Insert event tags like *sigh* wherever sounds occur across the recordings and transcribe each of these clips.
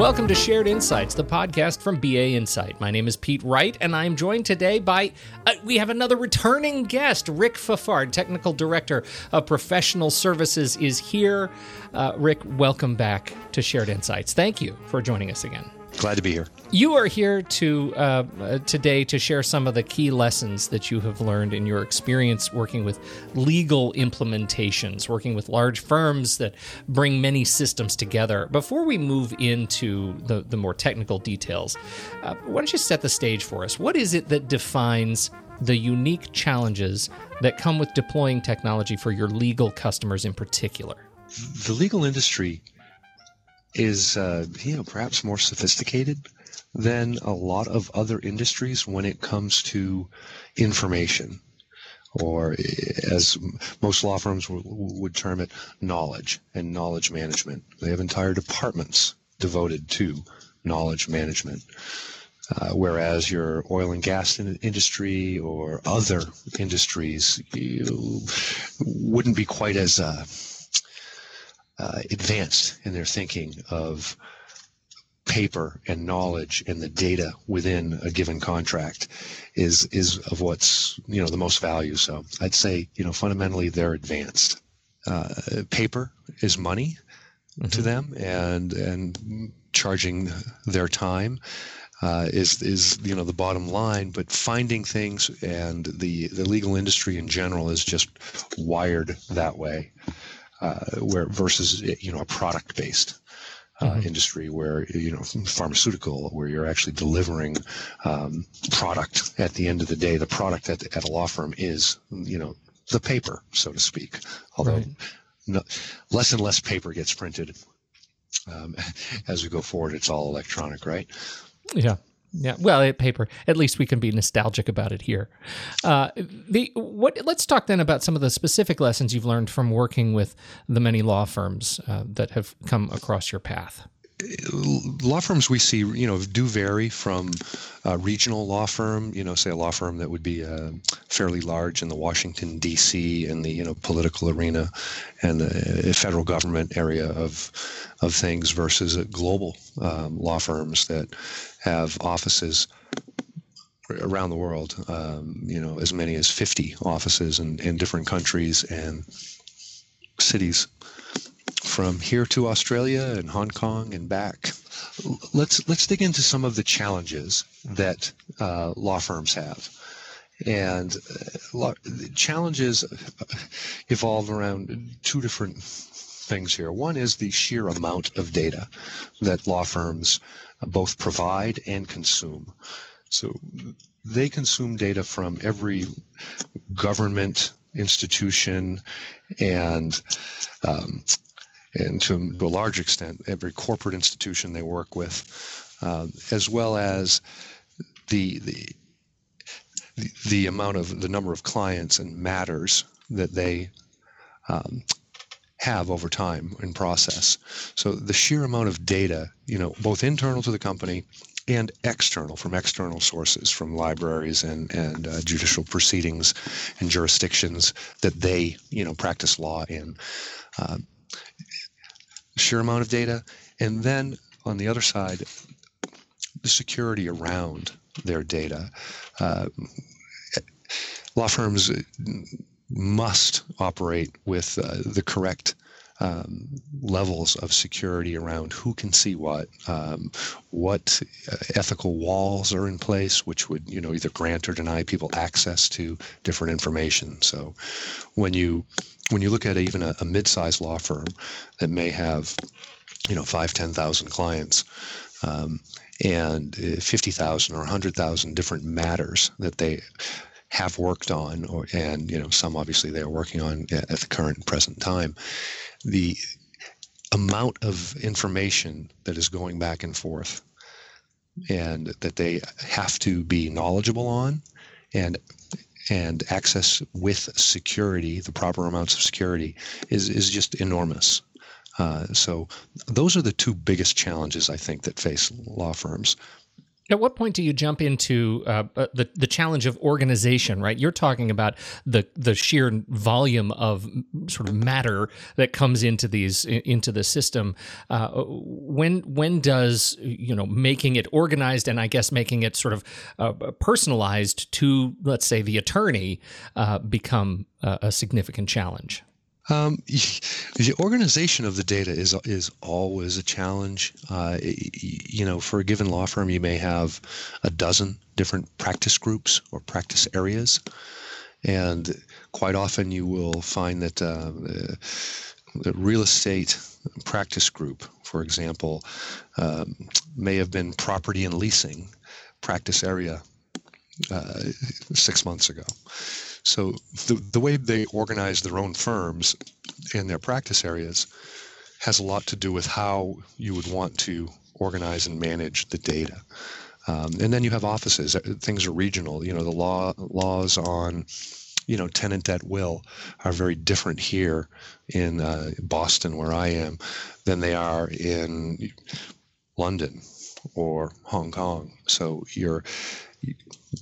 Welcome to Shared Insights, the podcast from BA Insight. My name is Pete Wright, and I'm joined today by uh, we have another returning guest, Rick Fafard, Technical Director of Professional Services, is here. Uh, Rick, welcome back to Shared Insights. Thank you for joining us again. Glad to be here. You are here to uh, uh, today to share some of the key lessons that you have learned in your experience working with legal implementations, working with large firms that bring many systems together. Before we move into the, the more technical details, uh, why don't you set the stage for us? What is it that defines the unique challenges that come with deploying technology for your legal customers in particular? The legal industry is uh, you know perhaps more sophisticated than a lot of other industries when it comes to information or as most law firms would term it knowledge and knowledge management. They have entire departments devoted to knowledge management. Uh, whereas your oil and gas industry or other industries wouldn't be quite as uh, uh, advanced in their thinking of paper and knowledge and the data within a given contract is is of what's you know the most value. So I'd say you know fundamentally they're advanced. Uh, paper is money mm-hmm. to them, and and charging their time. Uh, is is you know the bottom line, but finding things and the the legal industry in general is just wired that way where versus you know a product based uh, mm-hmm. industry where you know pharmaceutical where you're actually delivering um, product at the end of the day. The product at, at a law firm is you know the paper so to speak. Although right. no, less and less paper gets printed. Um, *laughs* as we go forward it's all electronic right? Yeah yeah, well, paper, at least we can be nostalgic about it here. Uh, the what? Let's talk then about some of the specific lessons you've learned from working with the many law firms uh, that have come across your path law firms we see, you know, do vary from a regional law firm, you know, say a law firm that would be uh, fairly large in the Washington D.C. and the you know political arena and the federal government area of of things versus global um, law firms that have offices around the world, um, you know, as many as 50 offices in, in different countries and cities from here to Australia and Hong Kong and back. Let's let's dig into some of the challenges that uh, law firms have. And uh, challenges evolve around two different things here. One is the sheer amount of data that law firms both provide and consume. So they consume data from every government institution and um, and to, to, a large extent, every corporate institution they work with, uh, as well as the, the the amount of the number of clients and matters that they um, have over time in process. So the sheer amount of data, you know, both internal to the company and external from external sources, from libraries and and uh, judicial proceedings and jurisdictions that they, you know, practice law in. Uh, sheer amount of data, and then on the other side, the security around their data. Uh, law firms must operate with uh, the correct um, levels of security around who can see what, um, what uh, ethical walls are in place, which would you know either grant or deny people access to different information. So when you when you look at even a, a mid-sized law firm that may have, you know, five, ten thousand clients, um, and uh, fifty thousand or hundred thousand different matters that they have worked on, or and you know, some obviously they are working on at the current present time, the amount of information that is going back and forth and that they have to be knowledgeable on and and access with security, the proper amounts of security, is, is just enormous. Uh, so those are the two biggest challenges I think that face law firms. At what point do you jump into uh, uh, the the challenge of organization? Right, you're talking about the the sheer volume of sort of matter that comes into these into the system. Uh, when when does you know making it organized and I guess making it sort of uh, personalized to let's say the attorney uh, become a significant challenge? Um, *laughs* the organization of the data is is always a challenge. Uh, you know, for a given law firm, you may have a dozen different practice groups or practice areas, and quite often you will find that uh, the real estate practice group, for example, um, may have been property and leasing practice area uh, six months ago. So the, the way they organize their own firms in their practice areas has a lot to do with how you would want to organize and manage the data. Um, and then you have offices. Uh, things are regional. You know, the law laws on you know tenant at will are very different here in uh, Boston, where I am, than they are in London or Hong Kong. So you're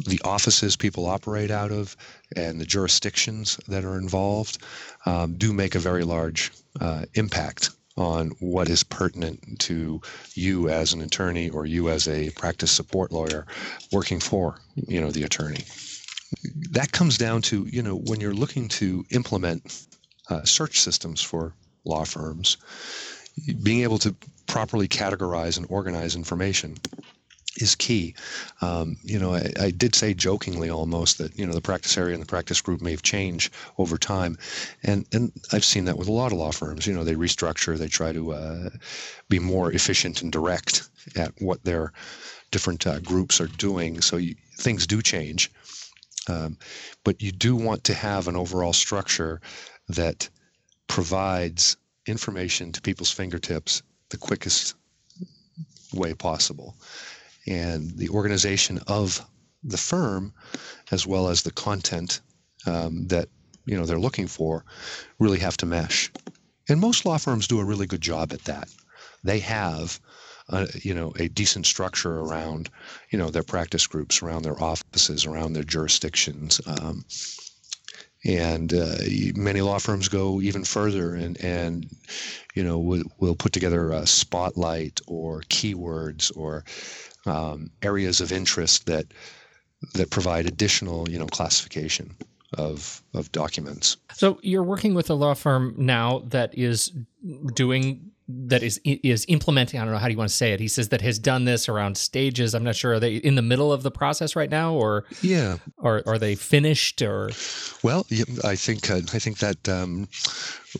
the offices people operate out of and the jurisdictions that are involved um, do make a very large uh, impact on what is pertinent to you as an attorney or you as a practice support lawyer working for you know the attorney. That comes down to you know when you're looking to implement uh, search systems for law firms being able to properly categorize and organize information is key. Um, you know, I, I, did say jokingly almost that you know the practice area and the practice group may have changed over time, and and I've seen that with a lot of law firms. You know, they restructure, they try to uh, be more efficient and direct at what their different uh, groups are doing. So you, things do change, um, but you do want to have an overall structure that provides information to people's fingertips the quickest way possible and the organization of the firm, as well as the content um, that you know they're looking for, really have to mesh. And most law firms do a really good job at that. They have, uh, you know, a decent structure around, you know, their practice groups, around their offices, around their jurisdictions. Um, and uh, many law firms go even further and, and you know will, will put together a spotlight or keywords or um, areas of interest that that provide additional, you know, classification of of documents. So you're working with a law firm now that is doing that is is implementing. I don't know how do you want to say it. He says that has done this around stages. I'm not sure. Are they in the middle of the process right now, or yeah, or are they finished? Or well, I think uh, I think that um,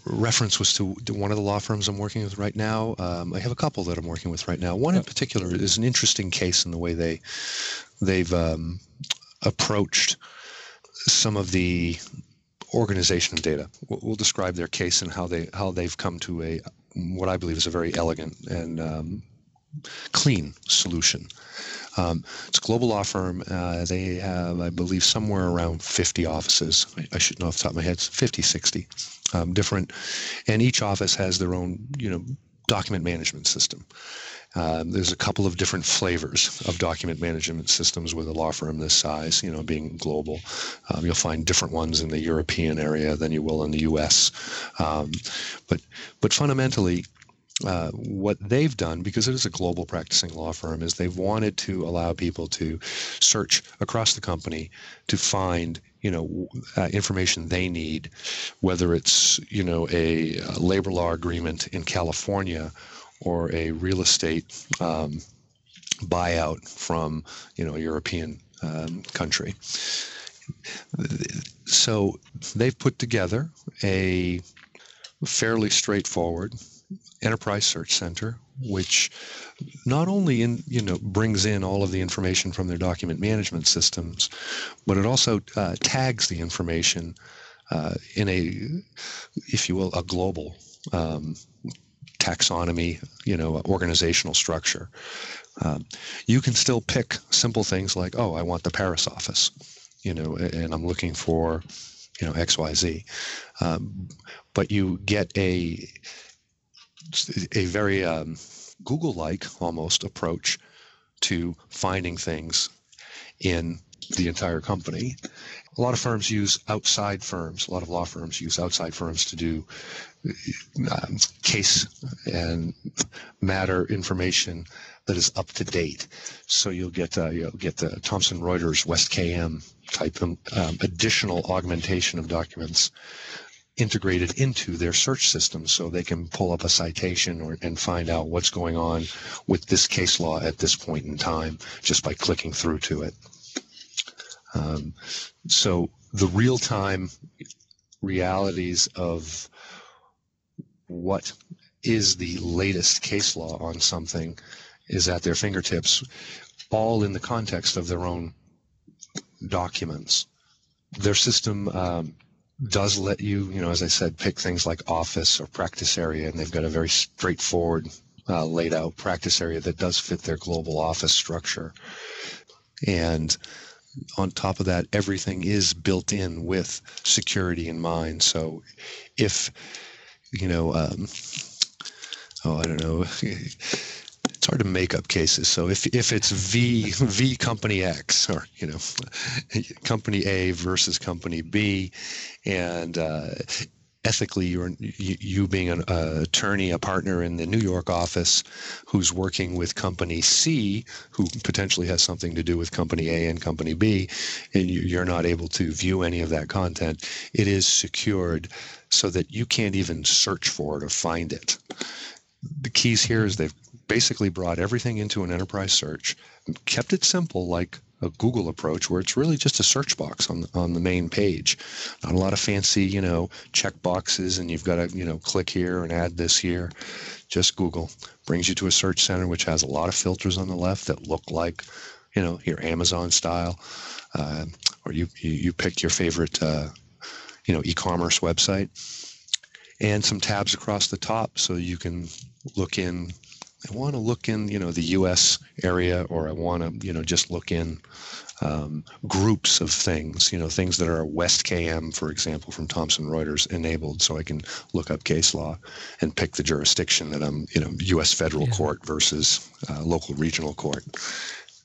reference was to, one of the law firms I'm working with right now. Um, I have a couple that I'm working with right now. One in particular is an interesting case in the way they they've um, approached some of the organization of data. We'll, we'll describe their case and how they how they've come to a what I believe is a very elegant and um, clean solution. Um, it's a global law firm. Uh, they have, I believe, somewhere around 50 offices. I, I, should know off the top of my head, 50, 60 um, different, and each office has their own, you know, document management system. Um, there's a couple of different flavors of document management systems with a law firm this size, you know, being global. Um, you'll find different ones in the European area than you will in the U.S. Um, but but fundamentally, uh, what they've done, because it is a global practicing law firm, is they've wanted to allow people to search across the company to find you know uh, information they need, whether it's you know a, a labor law agreement in California or a real estate um, buyout from you know a European um, country. So they've put together a fairly straightforward enterprise search center, which not only in you know brings in all of the information from their document management systems, but it also uh, tags the information uh, in a, if you will, a global um, taxonomy, you know, organizational structure. Um, you can still pick simple things like, oh, I want the Paris office, you know, and I'm looking for, you know, X, Y, Z. Um, but you get a a very um, Google-like almost approach to finding things in the entire company. A lot of firms use outside firms. A lot of law firms use outside firms to do um, case and matter information that is up to date. So you'll get uh, you'll get the Thomson Reuters West KM type um, additional augmentation of documents integrated into their search system so they can pull up a citation or, and find out what's going on with this case law at this point in time just by clicking through to it. Um, so the real time realities of what is the latest case law on something is at their fingertips, all in the context of their own documents. Their system um, does let you, you know, as I said, pick things like office or practice area, and they've got a very straightforward, uh, laid out practice area that does fit their global office structure. And on top of that, everything is built in with security in mind. So if, you know, um, oh, I don't know. *laughs* It's hard to make up cases. So if, if it's V *laughs* V company X or you know *laughs* company A versus company B, and uh, ethically you're you, you being an uh, attorney a partner in the new york office who's working with company c who potentially has something to do with company a and company b and you're not able to view any of that content it is secured so that you can't even search for it or find it. The keys here is they've basically brought everything into an enterprise search kept it simple like a Google approach where it's really just a search box on on the main page. Not a lot of fancy, you know, check boxes and you've got to, you know, click here and add this here. Just Google brings you to a search center which has a lot of filters on the left that look like, you know, your Amazon style, uh, or you, you you pick your favorite, uh, you know, e-commerce website, and some tabs across the top so you can look in I want to look in, you know, the U.S. area, or I want to, you know, just look in um, groups of things, you know, things that are West KM, for example, from Thomson Reuters enabled, so I can look up case law and pick the jurisdiction that I'm, you know, U.S. federal yeah. court versus uh, local regional court.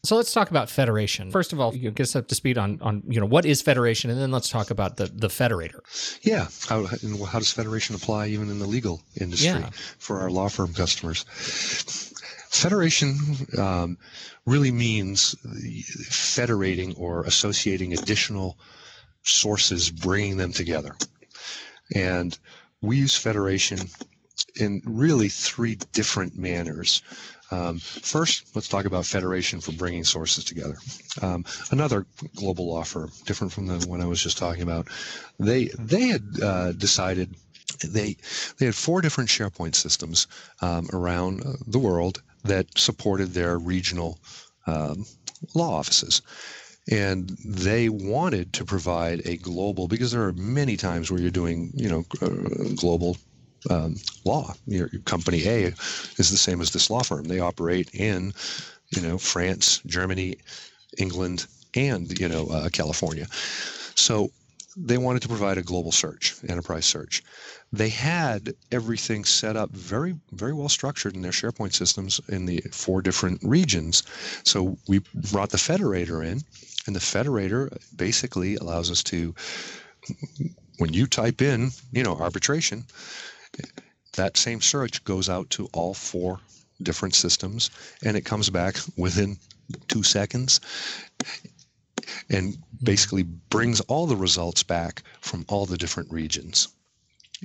So let's talk about federation. First of all, you get us up to speed on on you know what is federation, and then let's talk about the the federator. Yeah, how how does federation apply even in the legal industry yeah. for our law firm customers? Federation um, really means federating or associating additional sources, bringing them together, and we use federation in really three different manners. Um, first, let's talk about Federation for bringing sources together. Um, another global law firm, different from the one I was just talking about. They they had uh, decided they they had four different SharePoint systems um, around the world that supported their regional um, law offices and they wanted to provide a global because there are many times where you're doing you know uh, global um, law. Your, your, company A is the same as this law firm. They operate in, you know, France, Germany, England, and you know, uh, California. So they wanted to provide a global search, enterprise search. They had everything set up very, very well structured in their SharePoint systems in the four different regions. So we brought the federator in, and the federator basically allows us to, when you type in, you know, arbitration, that same search goes out to all four different systems and it comes back within two seconds and basically brings all the results back from all the different regions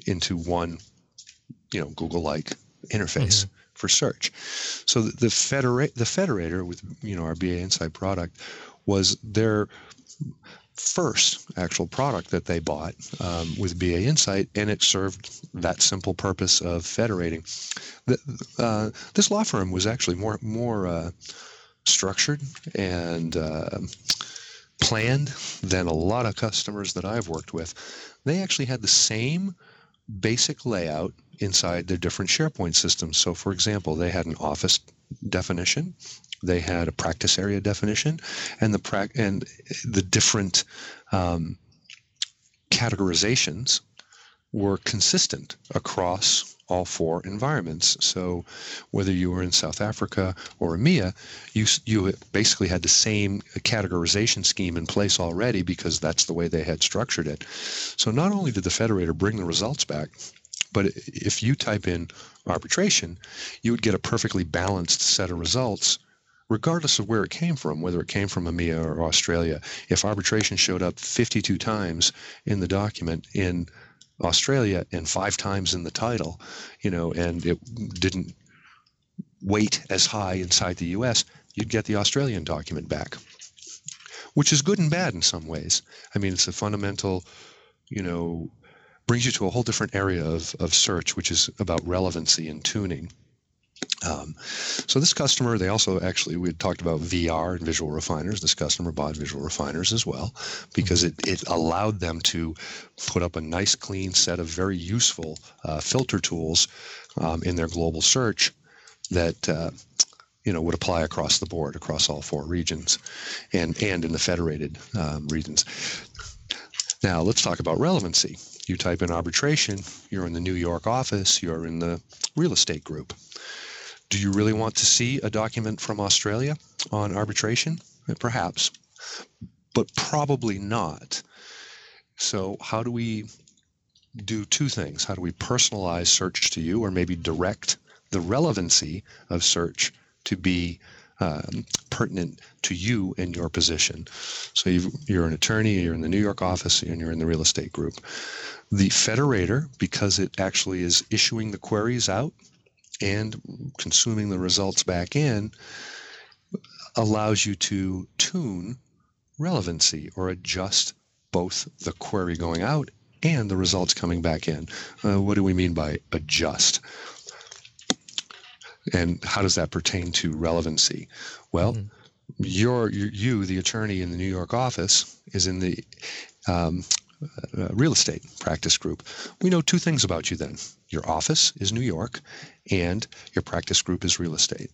into one you know google like interface mm-hmm. for search so the, the federa- the federator with you know our ba insight product was their first actual product that they bought um, with BA Insight, and it served that simple purpose of federating. The, uh, this law firm was actually more more uh, structured and uh, planned than a lot of customers that I've worked with. They actually had the same basic layout inside their different SharePoint systems. So, for example, they had an office definition, they had a practice area definition, and the pra- and the different um, categorizations were consistent across all four environments. So whether you were in South Africa or EMEA, you you basically had the same categorization scheme in place already because that's the way they had structured it. So not only did the federator bring the results back, but if you type in arbitration, you would get a perfectly balanced set of results regardless of where it came from, whether it came from EMEA or Australia. If arbitration showed up 52 times in the document in Australia and five times in the title, you know, and it didn't weight as high inside the US, you'd get the Australian document back, which is good and bad in some ways. I mean, it's a fundamental, you know, brings you to a whole different area of, of search, which is about relevancy and tuning. Um, so this customer, they also actually we had talked about VR and visual refiners. This customer bought visual refiners as well because it, it allowed them to put up a nice clean set of very useful uh, filter tools um, in their global search that uh, you know would apply across the board across all four regions and and in the federated um, regions. Now let's talk about relevancy. You type in arbitration, you're in the New York office, you're in the real estate group. Do you really want to see a document from Australia on arbitration? Perhaps, but probably not. So, how do we do two things? How do we personalize search to you, or maybe direct the relevancy of search to be um, pertinent to you and your position. So you are an attorney, you're in the New York office, and you're in the real estate group. The federator, because it actually is issuing the queries out and consuming the results back in allows you to tune relevancy or adjust both the query going out and the results coming back in. Uh, what do we mean by adjust? And how does that pertain to relevancy? Well, mm-hmm. your, you, the attorney in the New York office, is in the um, uh, real estate practice group. We know two things about you then. Your office is New York, and your practice group is real estate.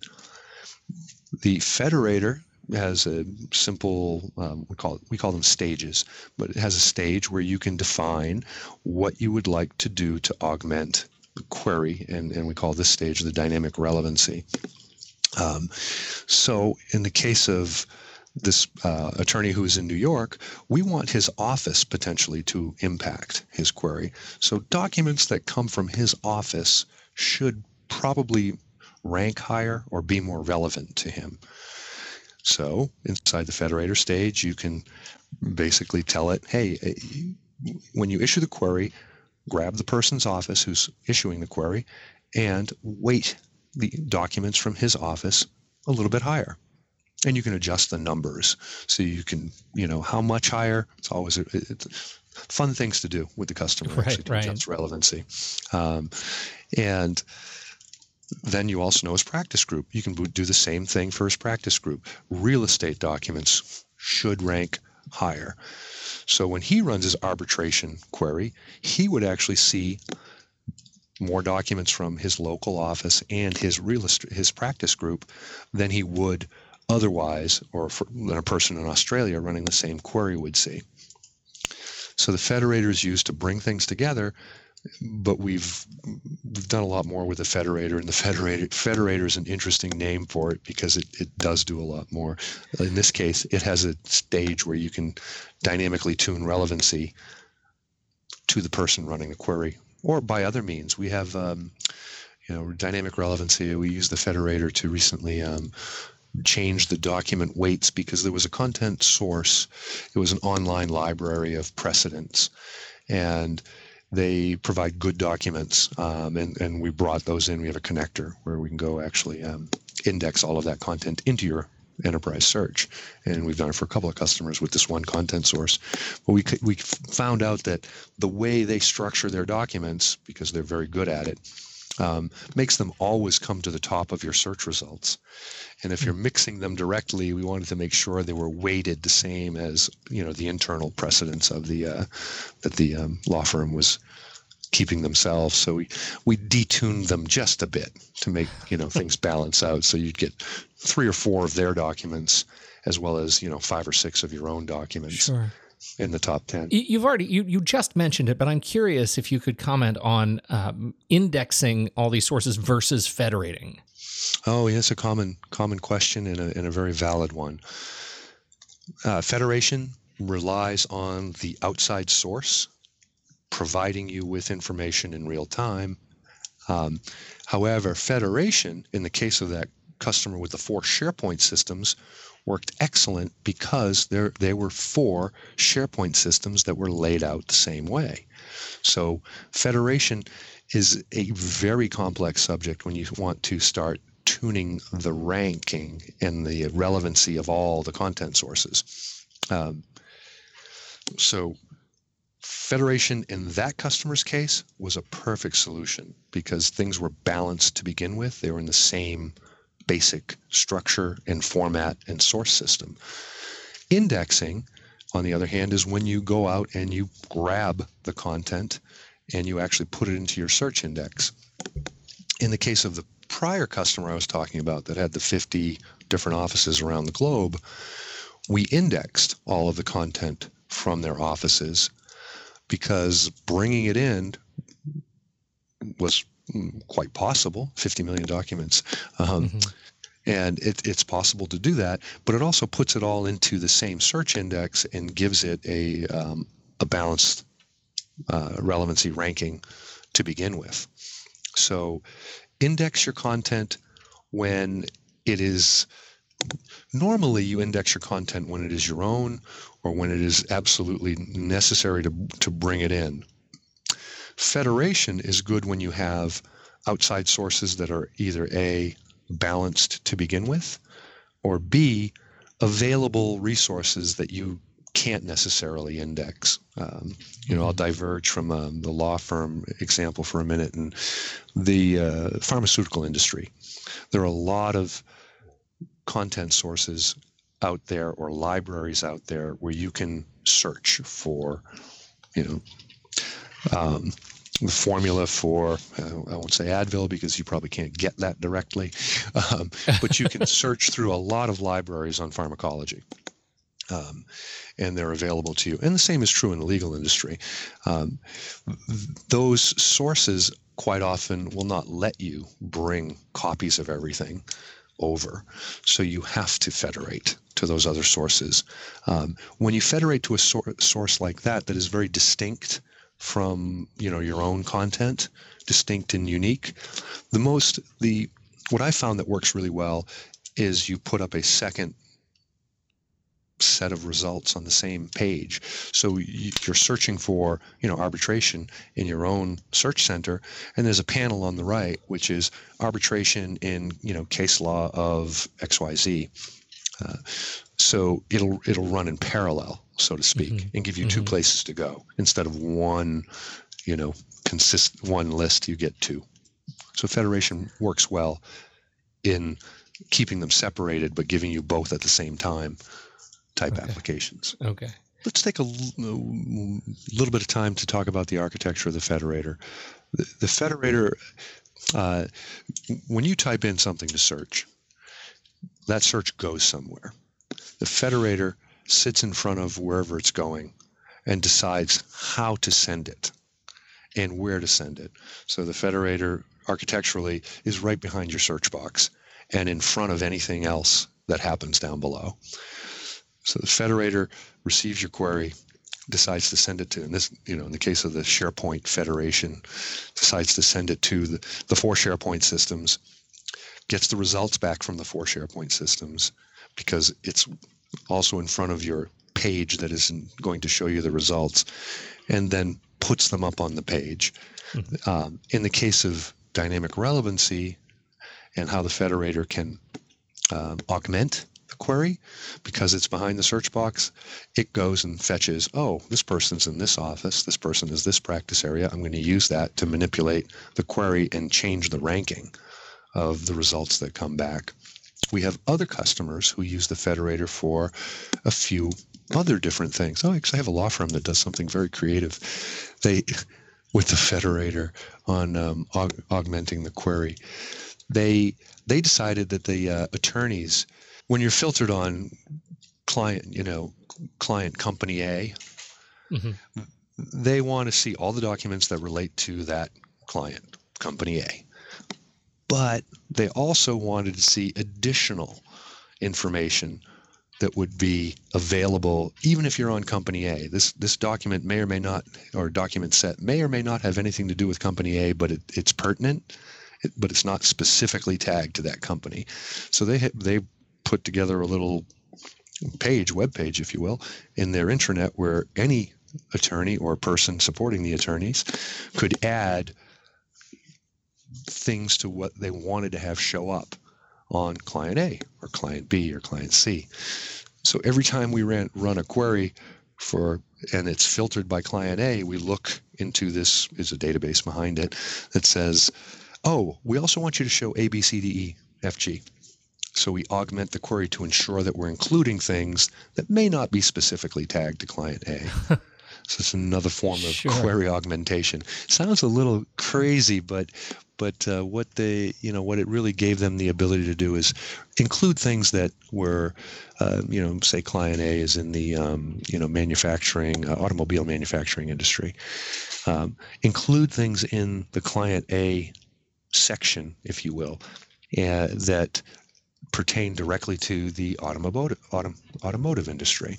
The federator has a simple um, we call it, we call them stages, but it has a stage where you can define what you would like to do to augment query, and, and we call this stage the dynamic relevancy. Um, so in the case of this uh, attorney who is in New York, we want his office potentially to impact his query. So documents that come from his office should probably rank higher or be more relevant to him. So inside the federator stage, you can basically tell it, hey, eh, when you issue the query, grab the person's office who's issuing the query and weight the documents from his office a little bit higher. And you can adjust the numbers so you can you know how much higher. It's always a, it's fun things to do with the customer right, actually to right. adjust relevancy. Um, and then you also know his practice group you can do the same thing for his practice group. Real estate documents should rank higher so when he runs his arbitration query he would actually see more documents from his local office and his real his practice group than he would otherwise, or for, than a person in Australia running the same query would see. So the federator is used to bring things together, but we've we've done a lot more with the federator, and the federator federator is an interesting name for it because it, it does do a lot more. In this case, it has a stage where you can dynamically tune relevancy to the person running the query, or by other means. We have um, you know dynamic relevancy. We use the federator to recently um, change the document weights because there was a content source. It was an online library of precedents. And they provide good documents, um, and, and we brought those in. We have a connector where we can go actually um, index all of that content into your enterprise search. And we've done it for a couple of customers with this one content source. But we, we found out that the way they structure their documents, because they're very good at it, um, makes them always come to the top of your search results. And if you're mixing them directly, we wanted to make sure they were weighted the same as you know the internal precedents of the uh, that the um, law firm was keeping themselves. So we we detuned them just a bit to make you know *laughs* things balance out. So you'd get three or four of their documents as well as you know five or six of your own documents. Sure. In the top 10. You've already you, you just mentioned it, but I'm curious if you could comment on um, indexing all these sources versus federating. Oh, yes, a common common question and a, and a very valid one. Uh, federation relies on the outside source providing you with information in real time. Um, however, federation, in the case of that customer with the four SharePoint systems, worked excellent because there they were four SharePoint systems that were laid out the same way. So, federation is a very complex subject when you want to start tuning the ranking and the relevancy of all the content sources. Um, so, Federation in that customer's case was a perfect solution because things were balanced to begin with. They were in the same basic structure and format and source system. Indexing, on the other hand, is when you go out and you grab the content and you actually put it into your search index. In the case of the prior customer I was talking about that had the 50 different offices around the globe, we indexed all of the content from their offices because bringing it in was quite possible. 50 million documents. Um, mm-hmm. and it, it's possible to do that but it also puts it all into the same search index and gives it a, um, a balanced uh, relevancy ranking to begin with. So index your content when it is normally you index your content when it is your own or when it is absolutely necessary to, to bring it in Federation is good when you have outside sources that are either A, balanced to begin with, or B, available resources that you can't necessarily index. Um, you know, I'll diverge from um, the law firm example for a minute and the uh, pharmaceutical industry. There are a lot of content sources out there or libraries out there where you can search for, you know, um, the formula for uh, I won't say Advil because you probably can't get that directly, um, but you can *laughs* search through a lot of libraries on pharmacology. Um, and they're available to you. And the same is true in the legal industry. Um, those sources quite often will not let you bring copies of everything over. So you have to federate to those other sources. Um, when you federate to a sor- source like that, that is very distinct from you know your own content, distinct and unique. The most the what I found that works really well is you put up a second set of results on the same page. So you're searching for, you know, arbitration in your own search center, and there's a panel on the right which is arbitration in, you know, case law of XYZ. Uh, so it'll it'll run in parallel so to speak, mm-hmm. and give you mm-hmm. two places to go instead of one, you know, consist one list. You get two. So federation works well in keeping them separated, but giving you both at the same time type okay. applications. Okay. Let's take a, a little bit of time to talk about the architecture of the federator. The, the federator, uh, when you type in something to search, that search goes somewhere. The federator sits in front of wherever it's going and decides how to send it and where to send it. So the federator architecturally is right behind your search box and in front of anything else that happens down below. So the federator receives your query, decides to send it to, in this, you know, in the case of the SharePoint Federation, decides to send it to the, the four SharePoint systems, gets the results back from the four SharePoint systems because it's also in front of your page that isn't going to show you the results, and then puts them up on the page. Mm-hmm. Um, in the case of dynamic relevancy and how the federator can um, augment the query, because it's behind the search box, it goes and fetches, oh, this person's in this office, this person is this practice area. I'm going to use that to manipulate the query and change the ranking of the results that come back. We have other customers who use the federator for a few other different things. Oh, actually, I have a law firm that does something very creative. They, *laughs* with the federator on um, aug- augmenting the query, they they decided that the uh, attorneys, when you're filtered on client, you know, client company A, Mm-hmm. They want to see all the documents that relate to that client, company A. But they also wanted to see additional information that would be available even if you're on company A. This this document may or may not, or document set may or may not have anything to do with company A, but it, it's pertinent, but it's not specifically tagged to that company. So they they put together a little page, web page, if you will, in their intranet where any attorney or person supporting the attorneys could add things to what they wanted to have show up on client A or client B or client C. So every time we ran, run a query for and it's filtered by client A, we look into this is a database behind it that says, oh, we also want you to show A, B, C, D, E, F, G. So we augment the query to ensure that we're including things that may not be specifically tagged to client A. *laughs* so it's another form of sure. query augmentation. Sounds a little crazy, but but uh, what they you know what it really gave them the ability to do is include things that were uh, you know say client A is in the um, you know manufacturing uh, automobile manufacturing industry um, include things in the client A section if you will uh, that pertain directly to the automotive autom- automotive industry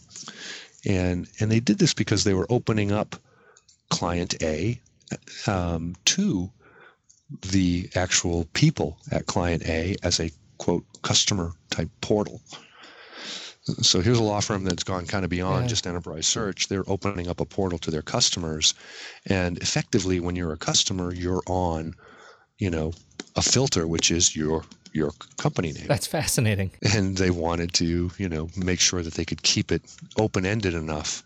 and and they did this because they were opening up client A um, to the actual people at client A as a quote customer type portal. So here's a law firm that's gone kind of beyond yeah. just enterprise search. They're opening up a portal to their customers. And effectively, when you're a customer, you're on, you know, a filter, which is your your company name. That's fascinating. And they wanted to, you know, make sure that they could keep it open ended enough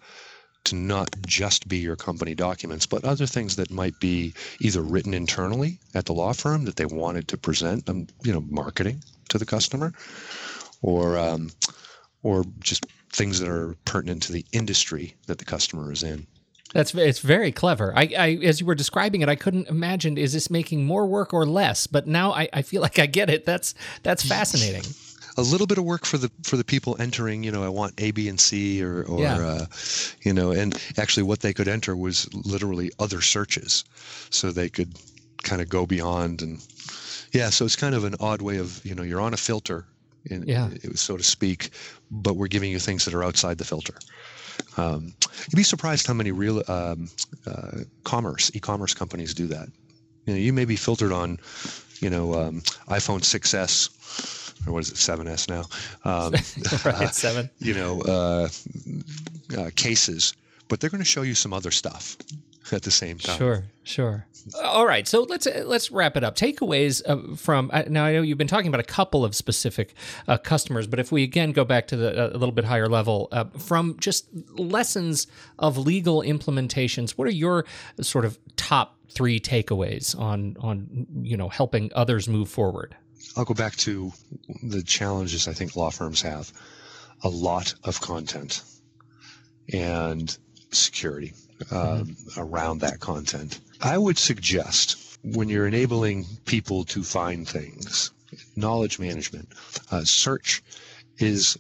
to not just be your company documents, but other things that might be either written internally at the law firm that they wanted to present, them, you know, marketing to the customer, or um, or just things that are pertinent to the industry that the customer is in. That's it's very clever. I, I, as you were describing it, I couldn't imagine is this making more work or less. But now I, I feel *laughs* like I get it. That's that's fascinating a little bit of work for the for the people entering. You know, I want A, B, and C, or or yeah. uh, you know, and actually what they could enter was literally other searches, so they could kind of go beyond and yeah. So it's kind of an odd way of you know you're on a filter, in, yeah. so to speak, but we're giving you things that are outside the filter. Um, you'd be surprised how many real um, uh, commerce e-commerce companies do that. You know, you may be filtered on, you know, um, iPhone 6s or what is it, 7S now? Um, *laughs* right, *laughs* seven. you know, uh, uh, cases, but they're going to show you some other stuff at the same time. Sure, sure. All right, so let's let's wrap it up. Takeaways uh, from uh, now. I know you've been talking about a couple of specific uh, customers, but if we again go back to the uh, a little bit higher level, uh, from just lessons of legal implementations, what are your sort of top three takeaways on on you know helping others move forward? I'll go back to the challenges I think law firms have a lot of content and security um, around that content. I would suggest when you're enabling people to find things, knowledge management, uh, search is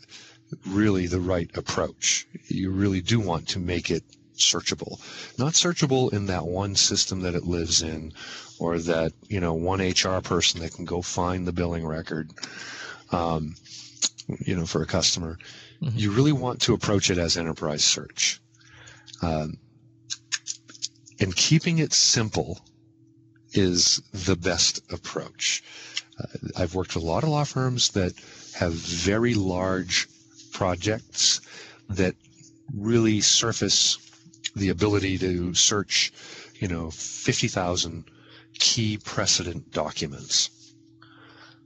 really the right approach. You really do want to make it searchable. Not searchable in that one system that it lives in or that you know one HR person that can go find the billing record, um, you know, for a customer. Mm-hmm. You really want to approach it as enterprise search, um, and keeping it simple is the best approach. Uh, I've worked with a lot of law firms that have very large projects that really surface the ability to search, you know, 50,000 key precedent documents.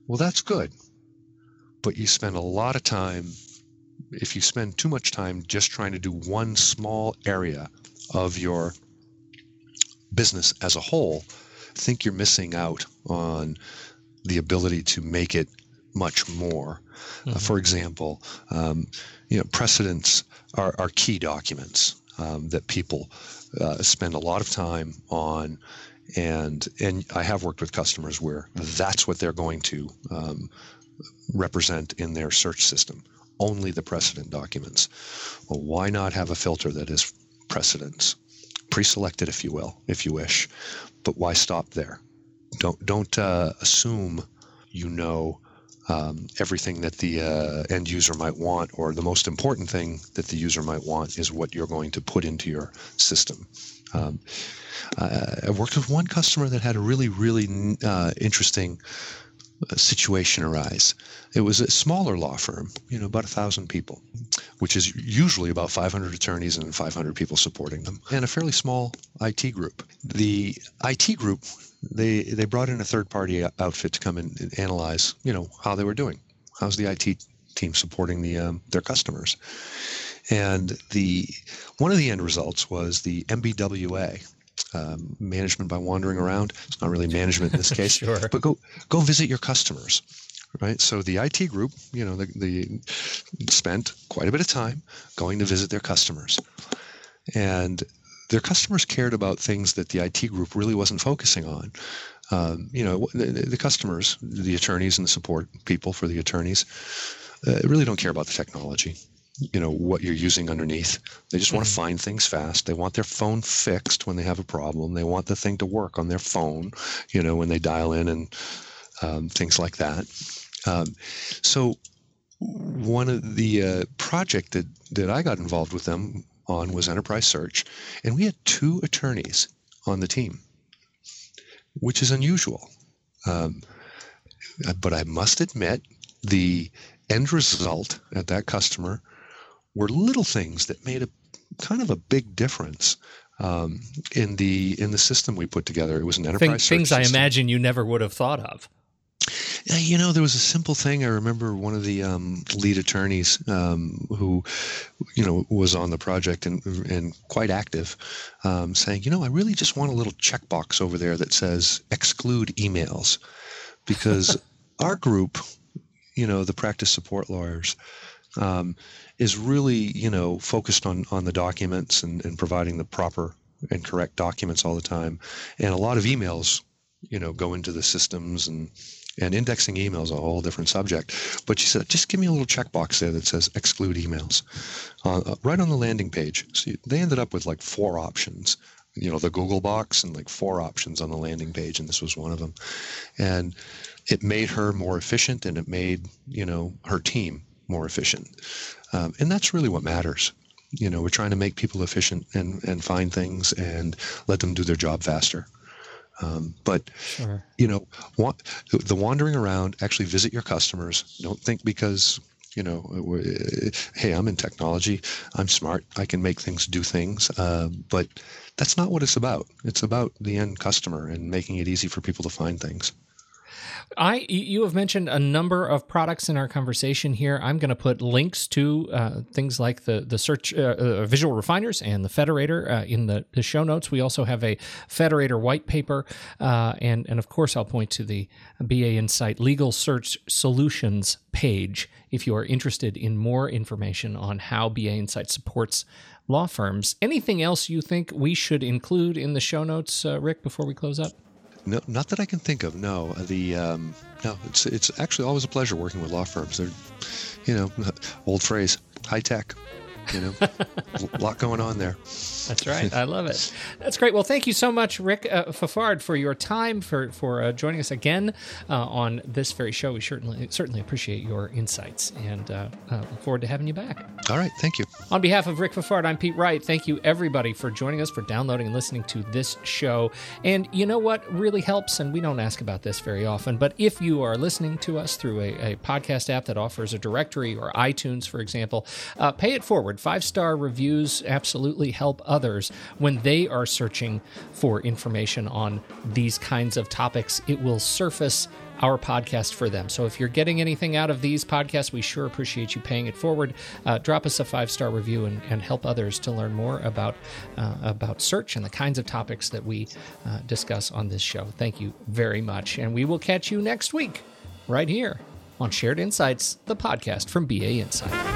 Well, that's good. But you spend a lot of time, if you spend too much time just trying to do one small area of your business as a whole, think you're missing out on the ability to make it much more. Uh, mm-hmm. Uh, for example, um, you know, precedents are, are key documents um, that people uh, spend a lot of time on and and I have worked with customers where that's what they're going to um, represent in their search system. Only the precedent documents. Well, why not have a filter that is precedents, pre-selected, if you will, if you wish. But why stop there? Don't don't uh, assume you know um, everything that the uh, end user might want, or the most important thing that the user might want is what you're going to put into your system. Um, I worked with one customer that had a really, really uh, interesting situation arise. It was a smaller law firm, you know, about a thousand people, which is usually about 500 attorneys and 500 people supporting them, and a fairly small IT group. The IT group they they brought in a third party outfit to come and analyze, you know, how they were doing. How's the IT team supporting the um, their customers? And the one of the end results was the MBWA, um, management by wandering around. It's not really management in this *laughs* case, sure. but go go visit your customers, right? So the IT group, you know, the, the spent quite a bit of time going to visit their customers, and their customers cared about things that the IT group really wasn't focusing on. Um, you know, the, the, customers, the attorneys and the support people for the attorneys, uh, really don't care about the technology. You know what you're using underneath. They just mm-hmm. want to find things fast. They want their phone fixed when they have a problem. They want the thing to work on their phone. You know when they dial in and um, things like that. Um, so one of the uh, project that that I got involved with them on was enterprise search, and we had two attorneys on the team, which is unusual. Um, but I must admit, the end result at that customer were little things that made a kind of a big difference um, in the in the system we put together. It was an enterprise things, things I imagine you never would have thought of. You know, there was a simple thing. I remember one of the um, lead attorneys um, who, you know, was on the project and and quite active, um, saying, you know, I really just want a little checkbox over there that says exclude emails, because *laughs* our group, you know, the practice support lawyers, um, is really, you know, focused on on the documents and, and providing the proper and correct documents all the time, and a lot of emails, you know, go into the systems and and indexing emails a whole different subject. But she said, just give me a little checkbox there that says exclude emails, uh, uh, right on the landing page. So they ended up with like four options. You know, the Google box and like four options on the landing page, and this was one of them. And it made her more efficient, and it made you know her team more efficient. Um, and that's really what matters. You know, we're trying to make people efficient and, and find things and let them do their job faster. Um, but sure. you know, the wandering around, actually visit your customers. Don't think because you know, hey, I'm in technology, I'm smart, I can make things do things. Uh, but that's not what it's about. It's about the end customer and making it easy for people to find things. I you have mentioned a number of products in our conversation here. I'm going to put links to uh, things like the the search uh, uh, visual refiners and the Federator uh, in the, the, show notes. We also have a Federator white paper, uh, and and of course I'll point to the BA Insight Legal Search Solutions page if you are interested in more information on how BA Insight supports law firms. Anything else you think we should include in the show notes, uh, Rick, before we close up? No, not that I can think of. No, the um, no, it's it's actually always a pleasure working with law firms. They're, you know, old phrase, high tech. You know, a lot going on there. That's right. I love it. *laughs* That's great. Well, thank you so much, Rick uh, Fafard, for your time for for uh, joining us again uh, on this very show. We certainly certainly appreciate your insights and uh, uh, look forward to having you back. All right. Thank you. On behalf of Rick Fafard, I'm Pete Wright. Thank you everybody for joining us, for downloading and listening to this show. And you know what really helps, and we don't ask about this very often, but if you are listening to us through a, a podcast app that offers a directory or iTunes, for example, uh, pay it forward. Five star reviews absolutely help others when they are searching for information on these kinds of topics. It will surface our podcast for them. So if you're getting anything out of these podcasts, we sure appreciate you paying it forward. Uh, drop us a five star review and, and, help others to learn more about uh, about search and the kinds of topics that we uh, discuss on this show. Thank you very much, and we will catch you next week right here on Shared Insights, the podcast from BA Insight.